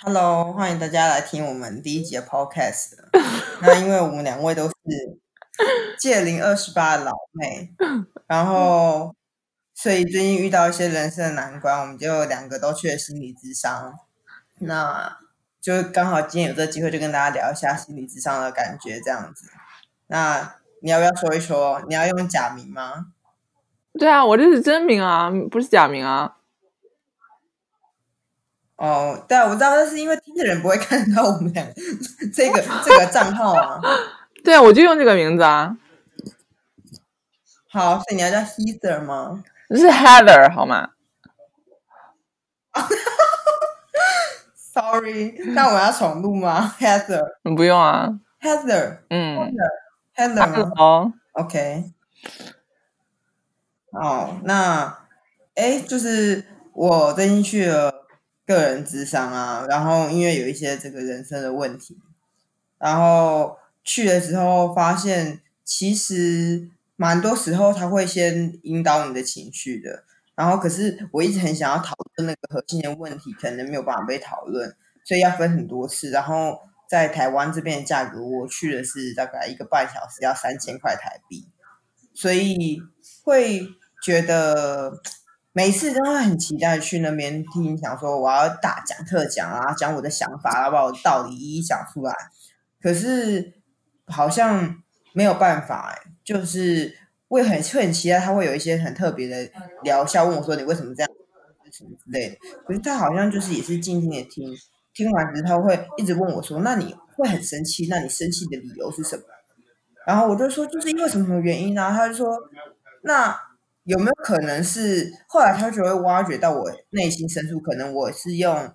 Hello，欢迎大家来听我们第一集的 Podcast。那因为我们两位都是届龄二十八的老妹，然后 所以最近遇到一些人生的难关，我们就两个都去了心理咨商。那就刚好今天有这个机会，就跟大家聊一下心理咨商的感觉，这样子。那你要不要说一说？你要用假名吗？对啊，我这是真名啊，不是假名啊。哦，对啊，我知道，但是因为听的人不会看到我们俩这个这个账号啊。对啊，我就用这个名字啊。好，所以你要叫 Heather 吗？是 Heather 好吗？Sorry，那我要重录吗？Heather，你不用啊。Heather，嗯，Heather，Heather 哦，OK。哦，那哎，就是我最近去了。个人智商啊，然后因为有一些这个人生的问题，然后去的时候发现，其实蛮多时候他会先引导你的情绪的，然后可是我一直很想要讨论那个核心的问题，可能没有办法被讨论，所以要分很多次。然后在台湾这边的价格，我去的是大概一个半小时要三千块台币，所以会觉得。每次都会很期待去那边听，想说我要大讲特讲啊，讲我的想法，要把我的道理一一讲出来。可是好像没有办法，哎，就是会很会很期待他会有一些很特别的疗效，问我说你为什么这样，什么之类的。可是他好像就是也是静静的听，听完之后会一直问我说，那你会很生气？那你生气的理由是什么？然后我就说就是因为什么什么原因呢？他就说那。有没有可能是后来他就会挖掘到我内心深处，可能我是用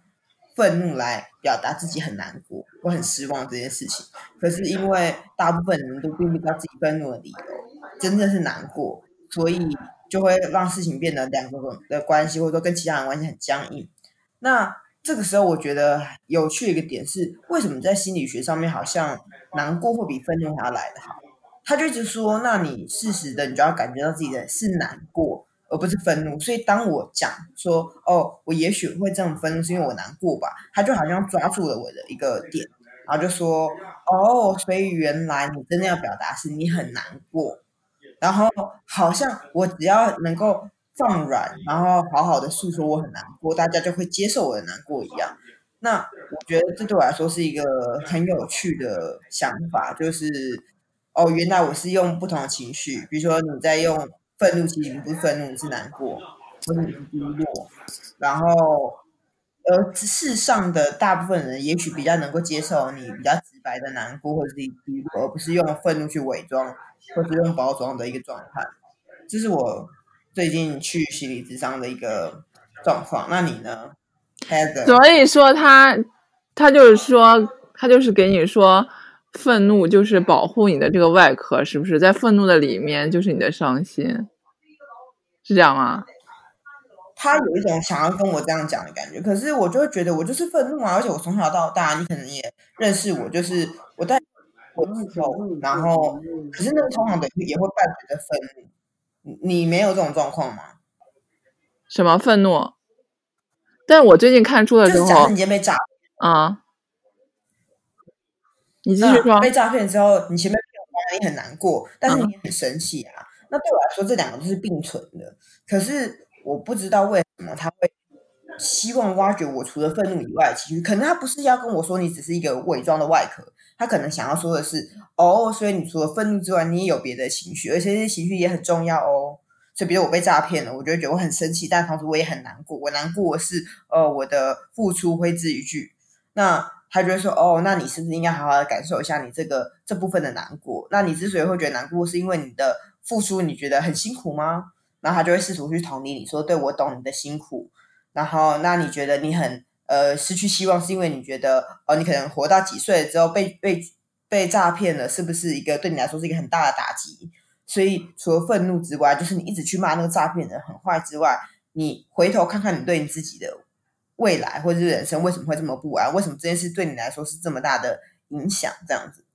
愤怒来表达自己很难过，我很失望这件事情。可是因为大部分人都并不知道自己愤怒的理由，真正是难过，所以就会让事情变得两个人的关系，或者说跟其他人关系很僵硬。那这个时候，我觉得有趣的一个点是，为什么在心理学上面好像难过会比愤怒还要来得好？他就一直说，那你适时的，你就要感觉到自己的是难过，而不是愤怒。所以当我讲说，哦，我也许会这样愤怒，是因为我难过吧？他就好像抓住了我的一个点，然后就说，哦，所以原来你真的要表达是你很难过，然后好像我只要能够放软，然后好好的诉说我很难过，大家就会接受我的难过一样。那我觉得这对我来说是一个很有趣的想法，就是。哦，原来我是用不同的情绪，比如说你在用愤怒，其实不是愤怒，是难过，或者你是低落。然后，而世上的大部分人也许比较能够接受你比较直白的难过或者是低落，而不是用愤怒去伪装或者用包装的一个状态。这是我最近去心理咨商的一个状况。那你呢所以说他，他就是说，他就是给你说。愤怒就是保护你的这个外壳，是不是？在愤怒的里面就是你的伤心，是这样吗？他有一种想要跟我这样讲的感觉，可是我就会觉得我就是愤怒啊！而且我从小到大，你可能也认识我，就是我在我自嘲，然后可是那个通常的也会伴随着愤怒。你没有这种状况吗？什么愤怒？但是我最近看书的时候，就是、你今天被炸啊。你继续说。被诈骗之后，你前面很难过，但是你很生气啊。嗯、那对我来说，这两个都是并存的。可是我不知道为什么他会希望挖掘我除了愤怒以外的情绪。可能他不是要跟我说你只是一个伪装的外壳，他可能想要说的是哦，所以你除了愤怒之外，你也有别的情绪，而且这些情绪也很重要哦。所以，比如我被诈骗了，我就会觉得我很生气，但同时我也很难过。我难过的是，呃，我的付出挥之一炬。那。他就会说：“哦，那你是不是应该好好的感受一下你这个这部分的难过？那你之所以会觉得难过，是因为你的付出你觉得很辛苦吗？然后他就会试图去同理你说：对，我懂你的辛苦。然后那你觉得你很呃失去希望，是因为你觉得哦，你可能活到几岁之后被被被诈骗了，是不是一个对你来说是一个很大的打击？所以除了愤怒之外，就是你一直去骂那个诈骗人很坏之外，你回头看看你对你自己的。”未来或者是人生为什么会这么不安？为什么这件事对你来说是这么大的影响？这样子，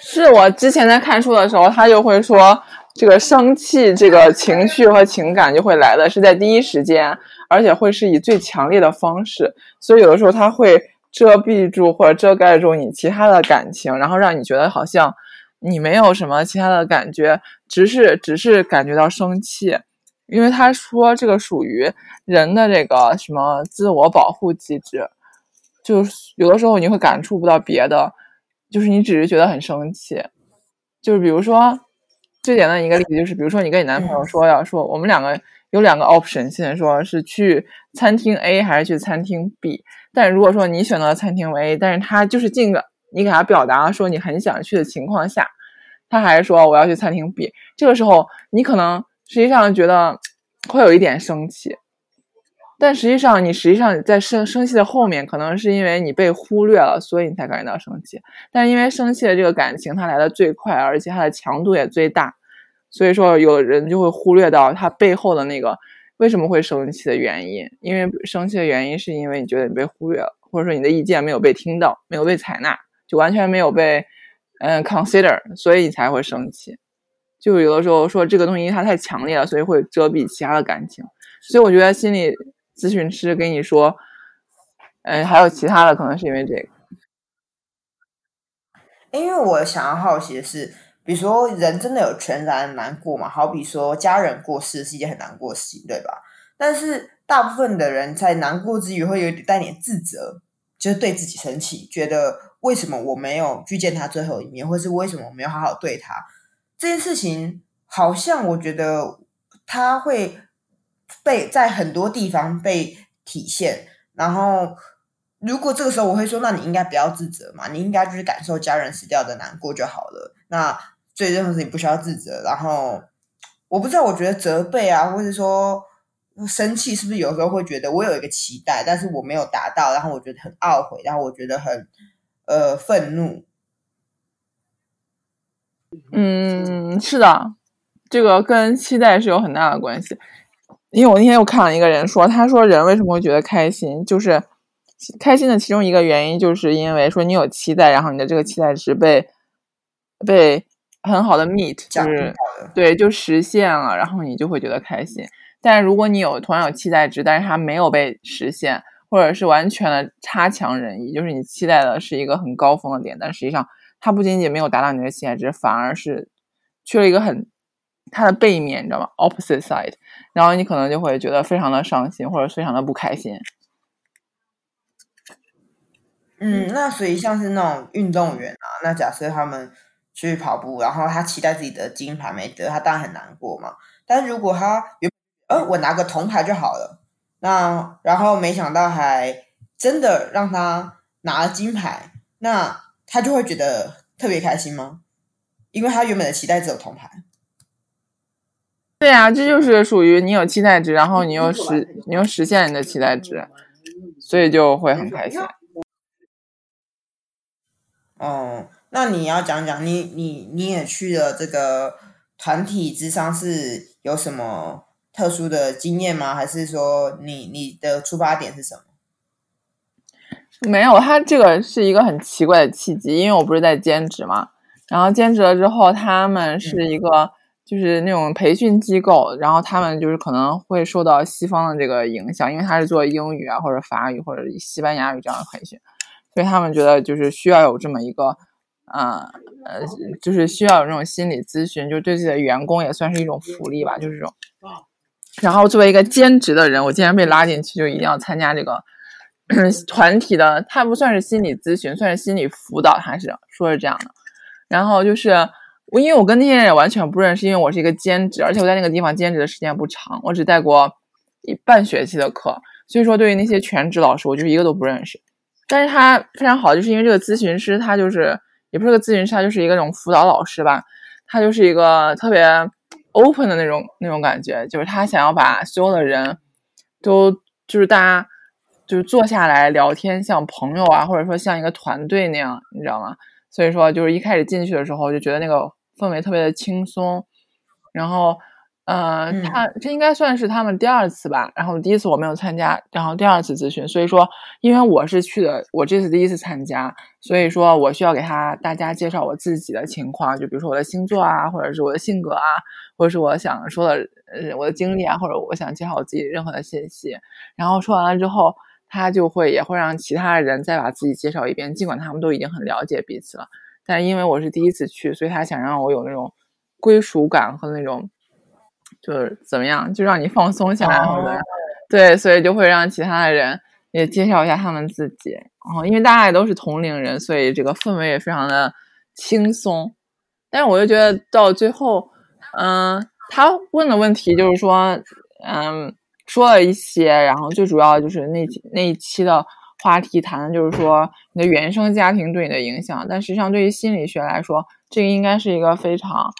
是我之前在看书的时候，他就会说，这个生气这个情绪和情感就会来的是在第一时间，而且会是以最强烈的方式，所以有的时候它会遮蔽住或者遮盖住你其他的感情，然后让你觉得好像你没有什么其他的感觉，只是只是感觉到生气，因为他说这个属于人的这个什么自我保护机制，就是有的时候你会感触不到别的，就是你只是觉得很生气，就是比如说。最简单的一个例子就是，比如说你跟你男朋友说要说我们两个有两个 option，现在说是去餐厅 A 还是去餐厅 B，但如果说你选择了餐厅 A，但是他就是尽个你给他表达说你很想去的情况下，他还是说我要去餐厅 B，这个时候你可能实际上觉得会有一点生气。但实际上，你实际上在生生气的后面，可能是因为你被忽略了，所以你才感觉到生气。但因为生气的这个感情，它来的最快，而且它的强度也最大，所以说有人就会忽略到它背后的那个为什么会生气的原因。因为生气的原因是因为你觉得你被忽略了，或者说你的意见没有被听到，没有被采纳，就完全没有被嗯 consider，所以你才会生气。就有的时候说这个东西它太强烈了，所以会遮蔽其他的感情。所以我觉得心理。咨询师跟你说，嗯，还有其他的，可能是因为这个。因为我想要好奇的是，比如说人真的有全然难过嘛？好比说家人过世是一件很难过的事情，对吧？但是大部分的人在难过之余会有点带点自责，就是对自己生气，觉得为什么我没有去见他最后一面，或是为什么我没有好好对他？这件事情好像我觉得他会。被在很多地方被体现，然后如果这个时候我会说，那你应该不要自责嘛，你应该就是感受家人死掉的难过就好了。那所以任何事情不需要自责。然后我不知道，我觉得责备啊，或者说生气，是不是有时候会觉得我有一个期待，但是我没有达到，然后我觉得很懊悔，然后我觉得很呃愤怒。嗯，是的，这个跟期待是有很大的关系。因为我那天又看了一个人说，他说人为什么会觉得开心，就是开心的其中一个原因，就是因为说你有期待，然后你的这个期待值被被很好的 meet，就是对，就实现了，然后你就会觉得开心。但是如果你有同样有期待值，但是它没有被实现，或者是完全的差强人意，就是你期待的是一个很高峰的点，但实际上它不仅仅没有达到你的期待值，反而是去了一个很。它的背面，你知道吗？Opposite side，然后你可能就会觉得非常的伤心，或者非常的不开心。嗯，那所以像是那种运动员啊，那假设他们去跑步，然后他期待自己的金牌没得，他当然很难过嘛。但如果他有，呃，我拿个铜牌就好了，那然后没想到还真的让他拿了金牌，那他就会觉得特别开心吗？因为他原本的期待只有铜牌。对啊，这就是属于你有期待值，然后你又实你又实现你的期待值，所以就会很开心。哦，那你要讲讲，你你你也去了这个团体之商，是有什么特殊的经验吗？还是说你你的出发点是什么？没有，他这个是一个很奇怪的契机，因为我不是在兼职嘛，然后兼职了之后，他们是一个。嗯就是那种培训机构，然后他们就是可能会受到西方的这个影响，因为他是做英语啊或者法语或者西班牙语这样的培训，所以他们觉得就是需要有这么一个，呃呃，就是需要有这种心理咨询，就对自己的员工也算是一种福利吧，就是这种。然后作为一个兼职的人，我既然被拉进去，就一定要参加这个 团体的，他不算是心理咨询，算是心理辅导，他是说是这样的。然后就是。我因为我跟那些人也完全不认识，因为我是一个兼职，而且我在那个地方兼职的时间不长，我只带过一半学期的课，所以说对于那些全职老师，我就一个都不认识。但是他非常好，就是因为这个咨询师，他就是也不是个咨询师，他就是一个那种辅导老师吧，他就是一个特别 open 的那种那种感觉，就是他想要把所有的人都就是大家就是坐下来聊天，像朋友啊，或者说像一个团队那样，你知道吗？所以说就是一开始进去的时候就觉得那个。氛围特别的轻松，然后呃，他这应该算是他们第二次吧。然后第一次我没有参加，然后第二次咨询，所以说因为我是去的，我这次第一次参加，所以说我需要给他大家介绍我自己的情况，就比如说我的星座啊，或者是我的性格啊，或者是我想说的呃我的经历啊，或者我想介绍我自己任何的信息。然后说完了之后，他就会也会让其他的人再把自己介绍一遍，尽管他们都已经很了解彼此了，但因为我是第一次去，所以他想让我有那种归属感和那种。就是怎么样，就让你放松下来，或者、oh. 对，所以就会让其他的人也介绍一下他们自己。然哦，因为大家也都是同龄人，所以这个氛围也非常的轻松。但是我就觉得到最后，嗯，他问的问题就是说，嗯，说了一些，然后最主要就是那那一期的话题谈的就是说你的原生家庭对你的影响。但实际上，对于心理学来说，这个应该是一个非常。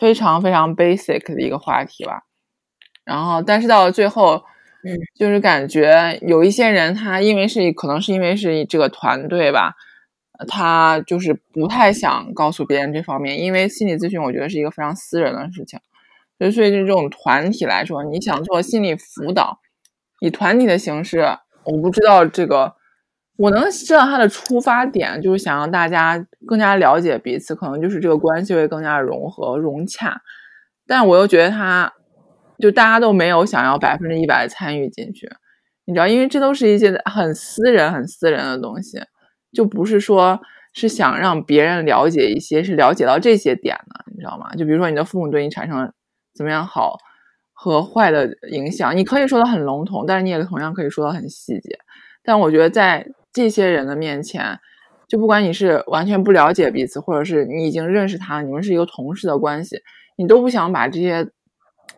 非常非常 basic 的一个话题吧，然后但是到了最后，嗯，就是感觉有一些人他因为是可能是因为是这个团队吧，他就是不太想告诉别人这方面，因为心理咨询我觉得是一个非常私人的事情，所以所以这种团体来说，你想做心理辅导，以团体的形式，我不知道这个。我能知道他的出发点就是想让大家更加了解彼此，可能就是这个关系会更加融合融洽。但我又觉得他，就大家都没有想要百分之一百参与进去，你知道，因为这都是一些很私人、很私人的东西，就不是说是想让别人了解一些，是了解到这些点的，你知道吗？就比如说你的父母对你产生了怎么样好和坏的影响，你可以说的很笼统，但是你也同样可以说的很细节。但我觉得在这些人的面前，就不管你是完全不了解彼此，或者是你已经认识他，你们是一个同事的关系，你都不想把这些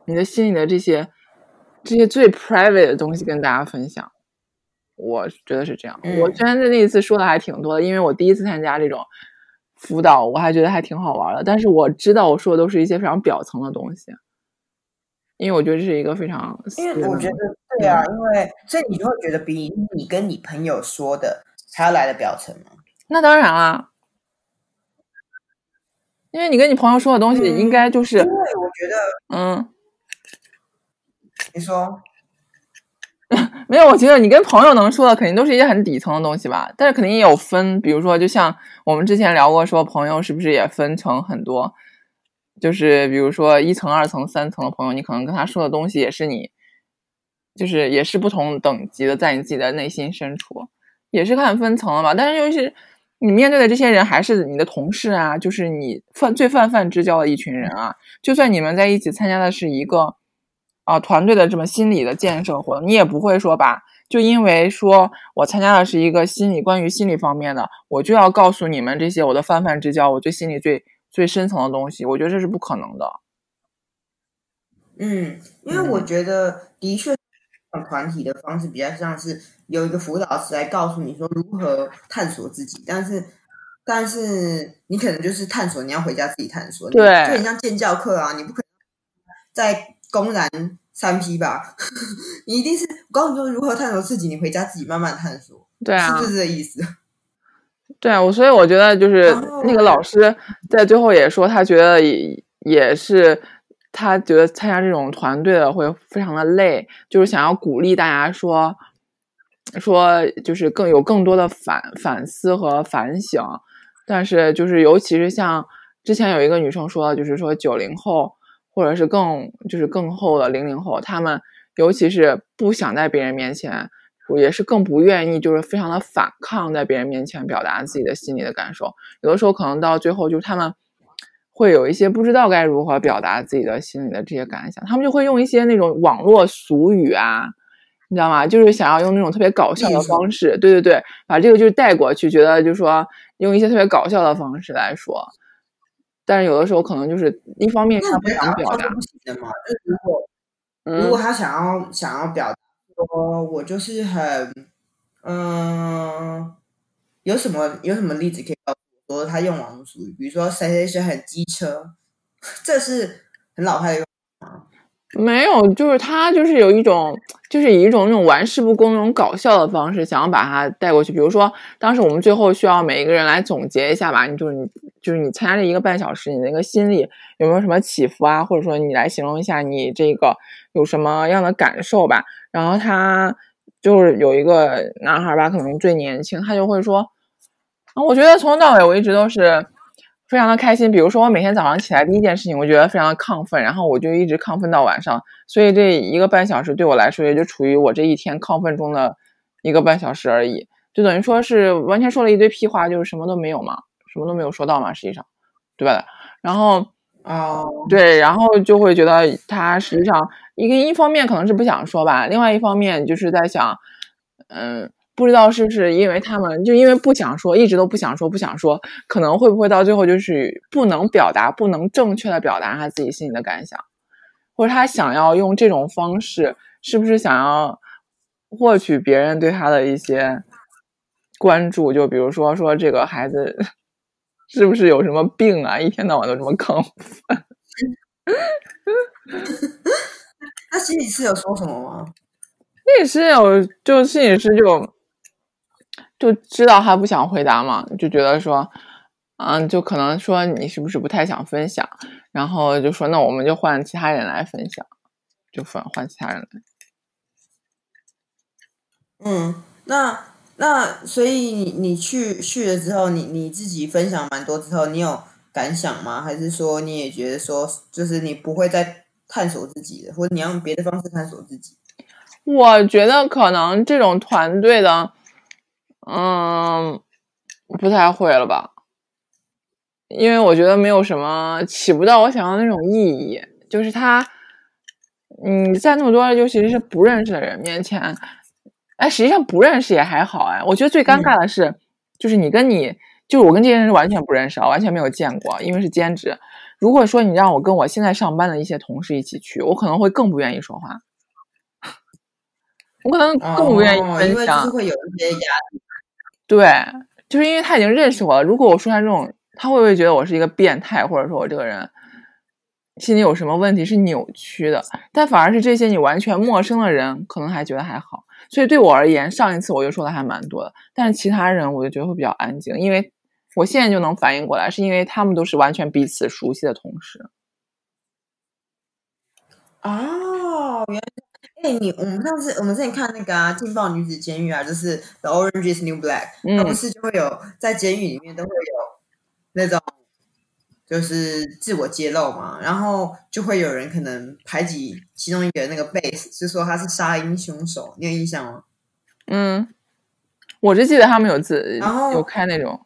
你的心里的这些这些最 private 的东西跟大家分享。我觉得是这样。嗯、我虽然在那一次说的还挺多的，因为我第一次参加这种辅导，我还觉得还挺好玩的。但是我知道我说的都是一些非常表层的东西。因为我觉得这是一个非常，因为我觉得对啊，因为所以你就会觉得比你跟你朋友说的还要来的表层吗？那当然啦，因为你跟你朋友说的东西应该就是，因为我觉得，嗯，你说，没有，我觉得你跟朋友能说的肯定都是一些很底层的东西吧，但是肯定也有分，比如说，就像我们之前聊过，说朋友是不是也分成很多。就是比如说一层、二层、三层的朋友，你可能跟他说的东西也是你，就是也是不同等级的，在你自己的内心深处，也是看分层了吧。但是尤其是你面对的这些人还是你的同事啊，就是你泛最泛泛之交的一群人啊。就算你们在一起参加的是一个啊团队的这么心理的建设活动，你也不会说吧，就因为说我参加的是一个心理关于心理方面的，我就要告诉你们这些我的泛泛之交，我最心里最。最深层的东西，我觉得这是不可能的。嗯，因为我觉得的确，团体的方式比较像是有一个辅导师来告诉你说如何探索自己，但是，但是你可能就是探索，你要回家自己探索。对，就很像建教课啊，你不可能在公然三 P 吧？你一定是我告诉你说如何探索自己，你回家自己慢慢探索。对啊，是不是这个意思？对啊，我所以我觉得就是那个老师在最后也说，他觉得也也是他觉得参加这种团队的会非常的累，就是想要鼓励大家说说就是更有更多的反反思和反省，但是就是尤其是像之前有一个女生说的，就是说九零后或者是更就是更后的零零后，他们尤其是不想在别人面前。也是更不愿意，就是非常的反抗，在别人面前表达自己的心里的感受。有的时候可能到最后，就是他们会有一些不知道该如何表达自己的心里的这些感想，他们就会用一些那种网络俗语啊，你知道吗？就是想要用那种特别搞笑的方式，对对对，把这个就是带过去，觉得就是说用一些特别搞笑的方式来说。但是有的时候可能就是一方面他不想表达，就是如果如果他想要、嗯、想要表达。说我就是很，嗯，有什么有什么例子可以告诉我？说他用网络术语，比如说谁谁谁很机车，这是很老派的？没有，就是他就是有一种，就是以一种那种玩世不恭、那种搞笑的方式，想要把他带过去。比如说，当时我们最后需要每一个人来总结一下吧，你就是你就是你参加这一个半小时，你那个心里有没有什么起伏啊？或者说你来形容一下你这个有什么样的感受吧。然后他就是有一个男孩吧，可能最年轻，他就会说，啊，我觉得从头到尾我一直都是。非常的开心，比如说我每天早上起来第一件事情，我觉得非常的亢奋，然后我就一直亢奋到晚上，所以这一个半小时对我来说也就处于我这一天亢奋中的一个半小时而已，就等于说是完全说了一堆屁话，就是什么都没有嘛，什么都没有说到嘛，实际上，对吧？然后，啊，对，然后就会觉得他实际上一个一方面可能是不想说吧，另外一方面就是在想，嗯。不知道是不是因为他们就因为不想说，一直都不想说，不想说，可能会不会到最后就是不能表达，不能正确的表达他自己心里的感想，或者他想要用这种方式，是不是想要获取别人对他的一些关注？就比如说说这个孩子是不是有什么病啊？一天到晚都这么亢奋。他心理师有说什么吗？心理师有，就心理师就。就知道他不想回答嘛，就觉得说，嗯，就可能说你是不是不太想分享，然后就说那我们就换其他人来分享，就换换其他人来。嗯，那那所以你你去去了之后，你你自己分享蛮多之后，你有感想吗？还是说你也觉得说，就是你不会再探索自己的，或者你用别的方式探索自己？我觉得可能这种团队的。嗯，不太会了吧？因为我觉得没有什么起不到我想要的那种意义。就是他，嗯，在那么多尤其是不认识的人面前，哎，实际上不认识也还好哎。我觉得最尴尬的是，嗯、就是你跟你，就是我跟这些人是完全不认识啊，完全没有见过，因为是兼职。如果说你让我跟我现在上班的一些同事一起去，我可能会更不愿意说话，我可能更不愿意分享，哦、因为就是会有一些压力。对，就是因为他已经认识我了。如果我说他这种，他会不会觉得我是一个变态，或者说我这个人心里有什么问题，是扭曲的？但反而是这些你完全陌生的人，可能还觉得还好。所以对我而言，上一次我就说的还蛮多的，但是其他人我就觉得会比较安静，因为我现在就能反应过来，是因为他们都是完全彼此熟悉的同事。哦，原来。哎、欸，你我们上次我们之前看那个啊，劲爆女子监狱啊，就是《The Orange Is New Black》，它不是就会有在监狱里面都会有那种就是自我揭露嘛，然后就会有人可能排挤其中一个那个 base，就说他是杀婴凶手，你有印象吗？嗯，我就记得他们有自然后有开那种，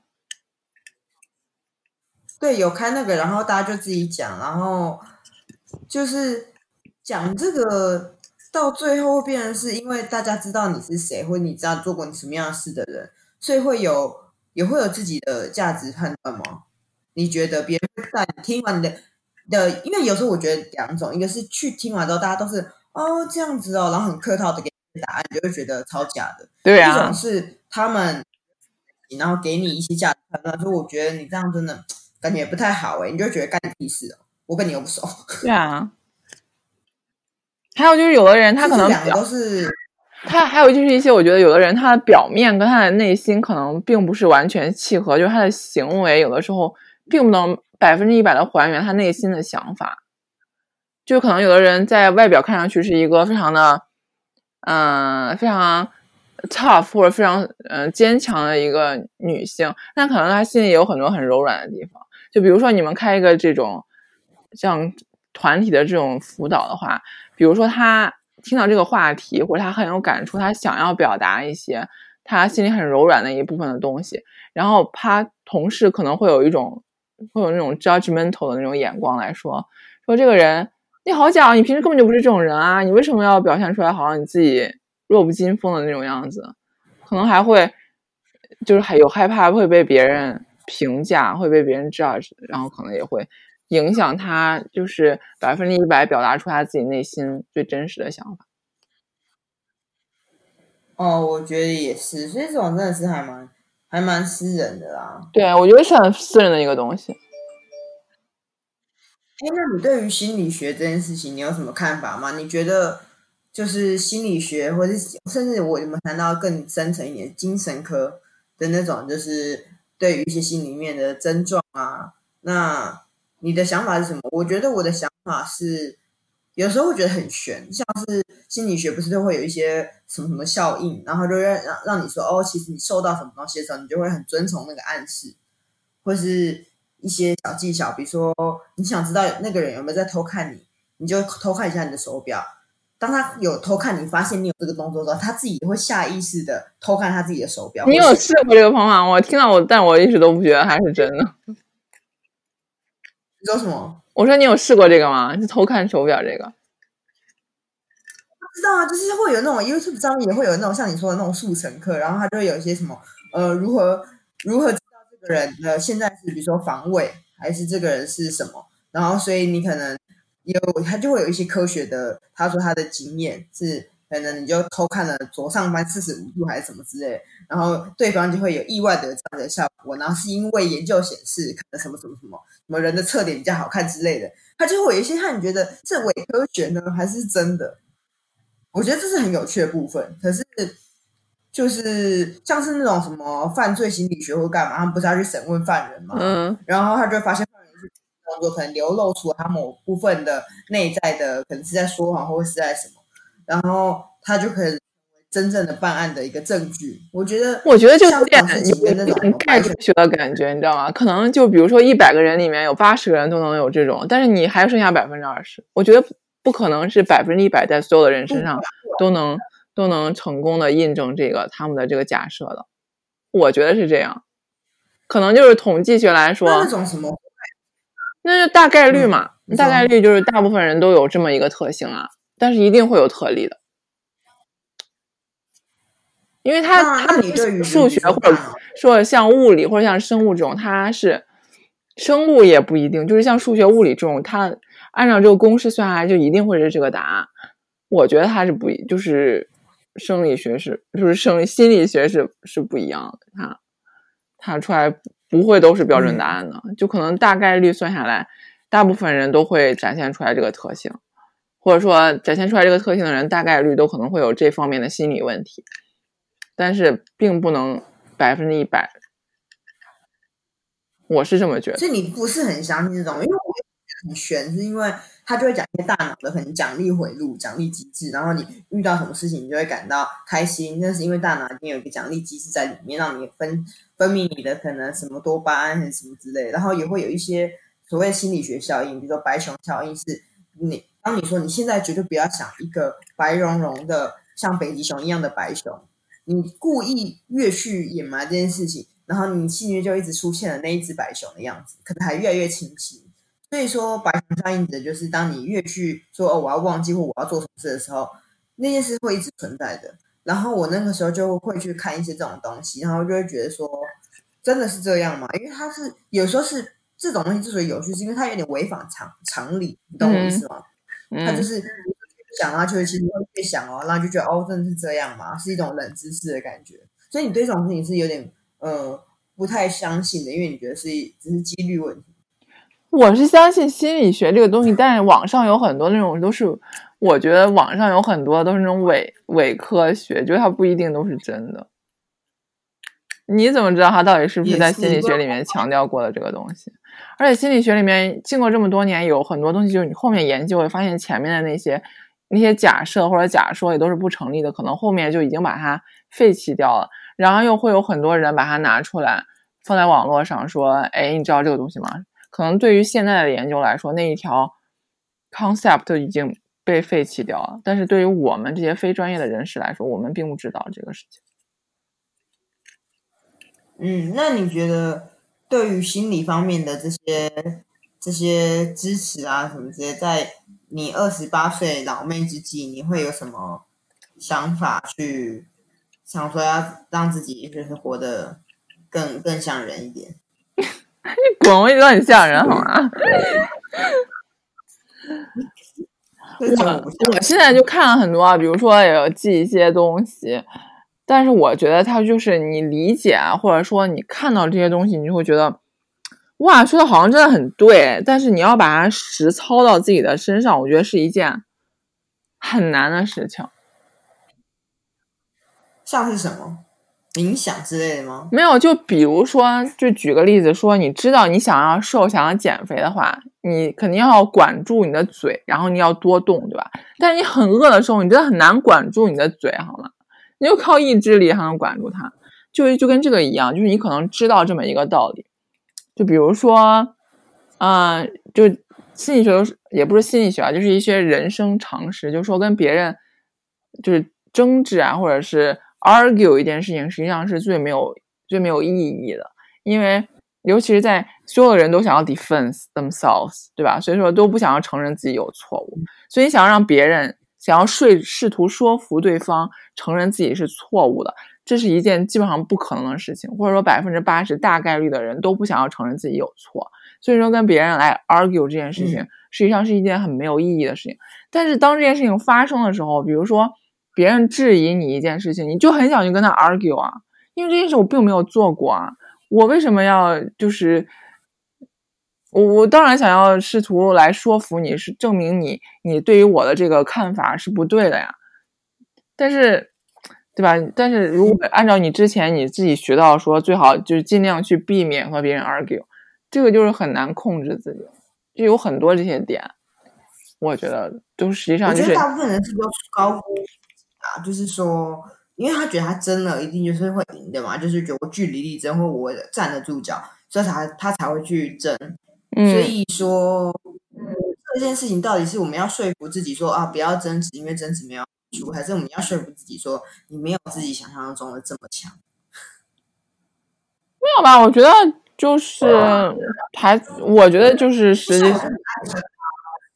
对，有开那个，然后大家就自己讲，然后就是讲这个。到最后会变成是因为大家知道你是谁，或者你知道做过你什么样的事的人，所以会有也会有自己的价值判断吗？你觉得别人在你听完你的的，因为有时候我觉得两种，一个是去听完之后大家都是哦这样子哦，然后很客套的给你答案，你就会觉得超假的。对啊。一种是他们然后给你一些价值判断，说我觉得你这样真的 感觉不太好哎，你就觉得干你屁事哦，我跟你又不熟。对啊。还有就是，有的人他可能两个都是他，还有就是一些我觉得有的人他的表面跟他的内心可能并不是完全契合，就是他的行为有的时候并不能百分之一百的还原他内心的想法。就可能有的人在外表看上去是一个非常的嗯、呃、非常 tough 或者非常嗯、呃、坚强的一个女性，但可能他心里有很多很柔软的地方。就比如说你们开一个这种像团体的这种辅导的话。比如说，他听到这个话题，或者他很有感触，他想要表达一些他心里很柔软的一部分的东西，然后他同事可能会有一种会有那种 judgmental 的那种眼光来说，说这个人你好假，你平时根本就不是这种人啊，你为什么要表现出来好像你自己弱不禁风的那种样子？可能还会就是还有害怕会被别人评价，会被别人 judge，然后可能也会。影响他就是百分之一百表达出他自己内心最真实的想法。哦，我觉得也是，所以这种真的是还蛮还蛮私人的啦。对，我觉得是很私人的一个东西。哎，那你对于心理学这件事情，你有什么看法吗？你觉得就是心理学，或者是甚至我们谈到更深层一点精神科的那种，就是对于一些心里面的症状啊，那你的想法是什么？我觉得我的想法是，有时候会觉得很玄，像是心理学不是都会有一些什么什么效应，然后就让让让你说哦，其实你受到什么东西的时候，你就会很遵从那个暗示，或是一些小技巧，比如说你想知道那个人有没有在偷看你，你就偷看一下你的手表。当他有偷看你，发现你有这个动作的时候，他自己也会下意识的偷看他自己的手表。你有试过这个方法吗？我听到我，但我一直都不觉得它是真的。你说什么？我说你有试过这个吗？就偷看手表这个？不知道啊，就是会有那种 YouTube 上面也会有那种像你说的那种速成课，然后他就会有一些什么呃，如何如何知道这个人的现在是比如说防卫，还是这个人是什么？然后所以你可能。有，他就会有一些科学的。他说他的经验是，可能你就偷看了左上方四十五度还是什么之类，然后对方就会有意外的这样的效果。然后是因为研究显示，可能什么什么什么什么人的侧脸比较好看之类的。他就会有一些让你觉得是伪科学呢，还是真的？我觉得这是很有趣的部分。可是就是像是那种什么犯罪心理学或干嘛，他们不是要去审问犯人嘛？嗯，然后他就发现。动作可能流露出他某部分的内在的，可能是在说谎或者是在什么，然后他就可以真正的办案的一个证据。我觉得，我觉得就有点有那种概率学的感觉，你知道吗？可能就比如说一百个人里面有八十个人都能有这种，但是你还剩下百分之二十。我觉得不可能是百分之一百在所有的人身上都能都能成功的印证这个他们的这个假设的。我觉得是这样，可能就是统计学来说那种什么。那就大概率嘛，嗯、大概率就是大部分人都有这么一个特性啊，但是一定会有特例的，因为它它数学或者说像物理或者像生物这种，它是生物也不一定，就是像数学、物理这种，它按照这个公式算下来就一定会是这个答案。我觉得它是不一，就是生理学是，就是生理心理学是是不一样的，它它出来。不会都是标准答案的，就可能大概率算下来，大部分人都会展现出来这个特性，或者说展现出来这个特性的人，大概率都可能会有这方面的心理问题，但是并不能百分之一百。我是这么觉得。所以你不是很相信这种，因为我很玄，是因为他就会讲一些大脑的可能奖励回路、奖励机制，然后你遇到什么事情，你就会感到开心，那是因为大脑里面有一个奖励机制在里面，让你分。分泌你的可能什么多巴胺还是什么之类，然后也会有一些所谓心理学效应，比如说白熊效应，是你当你说你现在绝对不要想一个白茸茸的像北极熊一样的白熊，你故意越去掩埋这件事情，然后你心里就一直出现了那一只白熊的样子，可能还越来越清晰。所以说白熊效应指的就是当你越去说哦我要忘记或我要做什么事的时候，那件事会一直存在的。然后我那个时候就会去看一些这种东西，然后就会觉得说，真的是这样吗？因为它是有时候是这种东西之所以有趣，是因为它有点违反常常理，你懂我意思吗？嗯、它就是想啊，就其实会越想哦，然后就觉得哦，真的是这样吗？是一种冷知识的感觉。所以你对这种事情是有点呃不太相信的，因为你觉得是只是几率问题。我是相信心理学这个东西，但是网上有很多那种都是。我觉得网上有很多都是那种伪伪科学，就是它不一定都是真的。你怎么知道他到底是不是在心理学里面强调过的这个东西？而且心理学里面经过这么多年，有很多东西就是你后面研究会发现前面的那些那些假设或者假说也都是不成立的，可能后面就已经把它废弃掉了。然后又会有很多人把它拿出来放在网络上说：“哎，你知道这个东西吗？”可能对于现在的研究来说，那一条 concept 已经。被废弃掉了，但是对于我们这些非专业的人士来说，我们并不知道这个事情。嗯，那你觉得对于心理方面的这些这些支持啊什么之类，在你二十八岁老妹之际，你会有什么想法去想说要让自己就是活得更更像人一点？你 滚！我一直都很像人，好吗？我我现在就看了很多啊，比如说有记一些东西，但是我觉得它就是你理解啊，或者说你看到这些东西，你就会觉得，哇，说的好像真的很对，但是你要把它实操到自己的身上，我觉得是一件很难的事情。像是什么？冥想之类的吗？没有，就比如说，就举个例子说，你知道你想要瘦、想要减肥的话，你肯定要管住你的嘴，然后你要多动，对吧？但是你很饿的时候，你真的很难管住你的嘴，好吗？你就靠意志力才能管住他，就就跟这个一样，就是你可能知道这么一个道理，就比如说，啊、就心理学也不是心理学啊，就是一些人生常识，就是说跟别人就是争执啊，或者是。argue 一件事情实际上是最没有最没有意义的，因为尤其是在所有的人都想要 defense themselves，对吧？所以说都不想要承认自己有错误，所以你想要让别人想要说试图说服对方承认自己是错误的，这是一件基本上不可能的事情，或者说百分之八十大概率的人都不想要承认自己有错，所以说跟别人来 argue 这件事情实际上是一件很没有意义的事情。但是当这件事情发生的时候，比如说。别人质疑你一件事情，你就很想去跟他 argue 啊，因为这件事我并没有做过啊，我为什么要就是我我当然想要试图来说服你，是证明你你对于我的这个看法是不对的呀，但是对吧？但是如果按照你之前你自己学到说，最好就是尽量去避免和别人 argue，这个就是很难控制自己，就有很多这些点，我觉得都实际上就是大部分人是都高估。啊，就是说，因为他觉得他争了一定就是会赢的嘛，就是觉得我据理力争或我站得住脚，所以才他才会去争。嗯，所以说，嗯，这件事情到底是我们要说服自己说啊不要争执，因为争执没有输，还是我们要说服自己说你没有自己想象中的这么强？没有吧？我觉得就是还，我觉得就是实际上，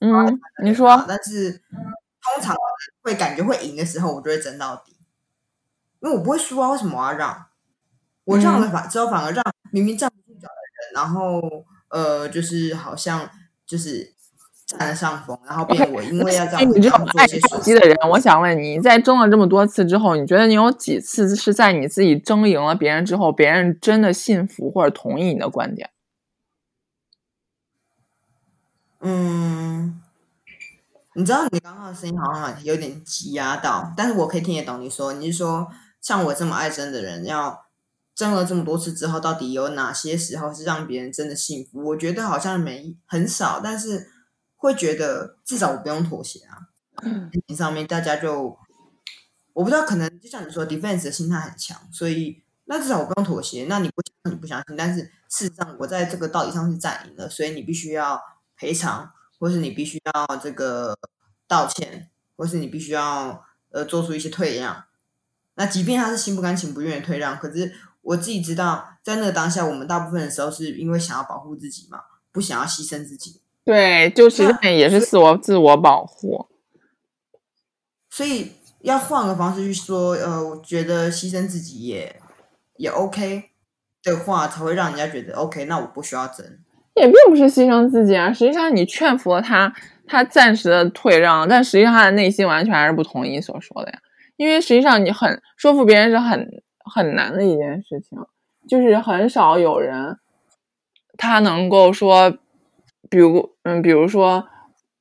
嗯，你说，但是通常。会感觉会赢的时候，我就会争到底，因为我不会输啊。为什么我要让？我让了反之后，反而让明明站不住脚的人，然后呃，就是好像就是占了上风，然后变我因为要这样，你这种爱手机的人，我想问你，在争了这么多次之后，你觉得你有几次是在你自己争赢了别人之后，别人真的信服或者同意你的观点？嗯。你知道你刚刚的声音好像有点挤压到，但是我可以听得懂你说。你是说像我这么爱争的人，要争了这么多次之后，到底有哪些时候是让别人真的幸福？我觉得好像没很少，但是会觉得至少我不用妥协啊。嗯，上面大家就我不知道，可能就像你说，defense 的心态很强，所以那至少我不用妥协。那你不你不相信，但是事实上我在这个道理上是占赢了，所以你必须要赔偿。或是你必须要这个道歉，或是你必须要呃做出一些退让。那即便他是心不甘情不愿的退让，可是我自己知道，在那个当下，我们大部分的时候是因为想要保护自己嘛，不想要牺牲自己。对，就其实也是自我自我保护。所以要换个方式去说，呃，我觉得牺牲自己也也 OK 的话，才会让人家觉得 OK。那我不需要争。也并不是牺牲自己啊，实际上你劝服了他，他暂时的退让，但实际上他的内心完全还是不同意你所说的呀。因为实际上你很说服别人是很很难的一件事情，就是很少有人他能够说，比如嗯，比如说，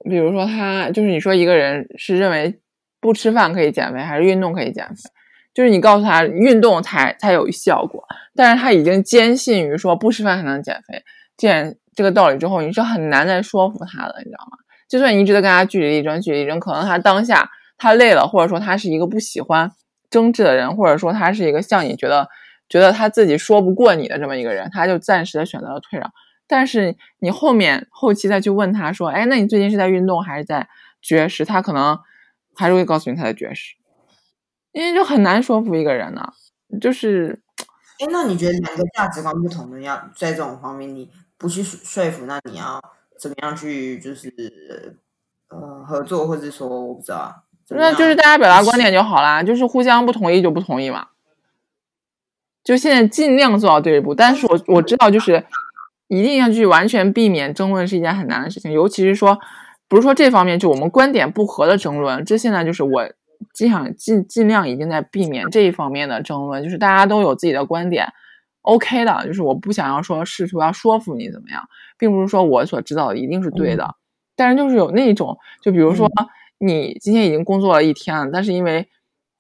比如说他就是你说一个人是认为不吃饭可以减肥，还是运动可以减肥？就是你告诉他运动才才有效果，但是他已经坚信于说不吃饭才能减肥。见这个道理之后，你是很难再说服他的，你知道吗？就算你一直在跟他据理力争，据理力争，可能他当下他累了，或者说他是一个不喜欢争执的人，或者说他是一个像你觉得觉得他自己说不过你的这么一个人，他就暂时的选择了退让。但是你后面后期再去问他说，哎，那你最近是在运动还是在绝食？他可能还是会告诉你他在绝食，因为就很难说服一个人呢。就是，哎，那你觉得两个价值观不同的，要在这种方面你？不去说服，那你要怎么样去就是呃合作，或者说我不知道，那就是大家表达观点就好啦，就是互相不同意就不同意嘛。就现在尽量做到这一步，但是我我知道就是一定要去完全避免争论是一件很难的事情，尤其是说不是说这方面就我们观点不合的争论，这现在就是我尽想尽尽量已经在避免这一方面的争论，就是大家都有自己的观点。OK 的，就是我不想要说试图要说服你怎么样，并不是说我所知道的一定是对的，嗯、但是就是有那种，就比如说你今天已经工作了一天了，但是因为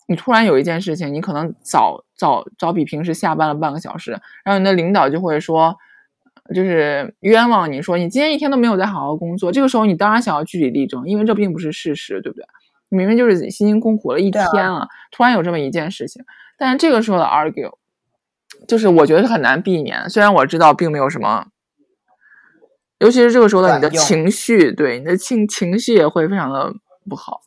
你突然有一件事情，你可能早早早比平时下班了半个小时，然后你的领导就会说，就是冤枉你说你今天一天都没有在好好工作。这个时候你当然想要据理力争，因为这并不是事实，对不对？你明明就是辛辛苦苦了一天了，突然有这么一件事情，但是这个时候的 argue，就是我觉得是很难避免。虽然我知道并没有什么，尤其是这个时候的你的情绪，对你的情情绪也会非常的不好。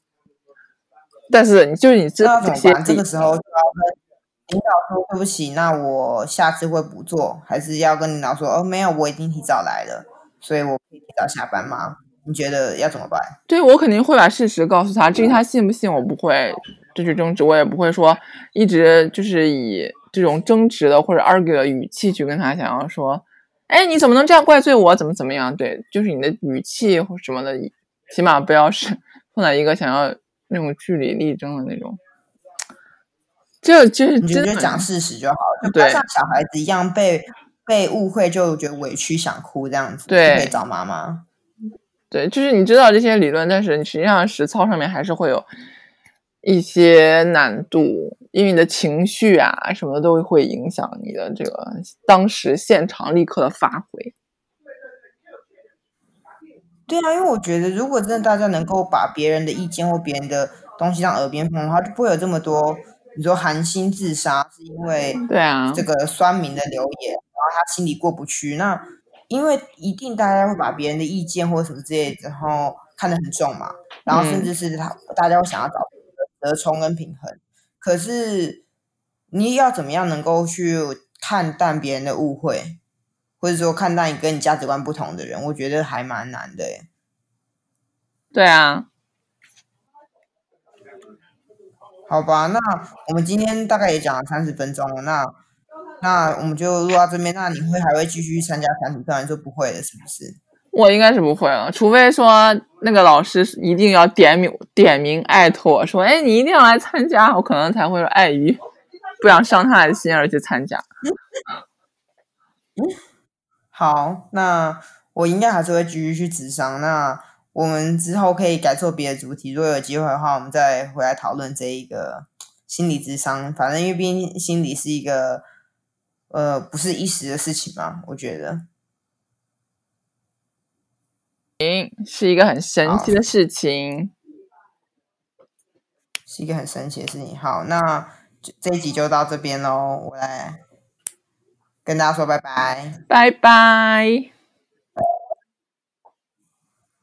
但是你就是你知道怎么办？这个时候就要跟领导说对不起，那我下次会不做，还是要跟领导说哦，没有，我已经提早来了，所以我可以提早下班吗？你觉得要怎么办？对，我肯定会把事实告诉他，至于他信不信，我不会这去争执，我也不会说一直就是以这种争执的或者 argue 的语气去跟他想要说，哎，你怎么能这样怪罪我？怎么怎么样？对，就是你的语气或什么的，起码不要是放在一个想要。那种据理力争的那种，就就是你就讲事实就好了，就不要像小孩子一样被被误会就觉得委屈想哭这样子，对，可以找妈妈。对，就是你知道这些理论，但是你实际上实操上面还是会有一些难度，因为你的情绪啊什么的都会影响你的这个当时现场立刻的发挥。对啊，因为我觉得，如果真的大家能够把别人的意见或别人的东西当耳边风的话，就不会有这么多你说韩星自杀是因为对啊这个酸民的留言，然后他心里过不去。那因为一定大家会把别人的意见或者什么之类的，然后看得很重嘛，然后甚至是他大家会想要找折冲跟平衡。可是你要怎么样能够去看淡别人的误会？或者说看到你跟你价值观不同的人，我觉得还蛮难的耶。对啊，好吧，那我们今天大概也讲了三十分钟了，那那我们就录到这边。那你会还会继续参加团体？当然说不会了，是不是？我应该是不会了，除非说那个老师一定要点名点名艾特我说，哎，你一定要来参加，我可能才会碍于不想伤他的心而去参加。嗯。好，那我应该还是会继续去咨商。那我们之后可以改做别的主题，如果有机会的话，我们再回来讨论这一个心理智商。反正因为毕竟心理是一个呃不是一时的事情嘛，我觉得，行，是一个很神奇的事情，是一个很神奇的事情。好，那这一集就到这边喽，我来。跟大家说拜拜，拜拜。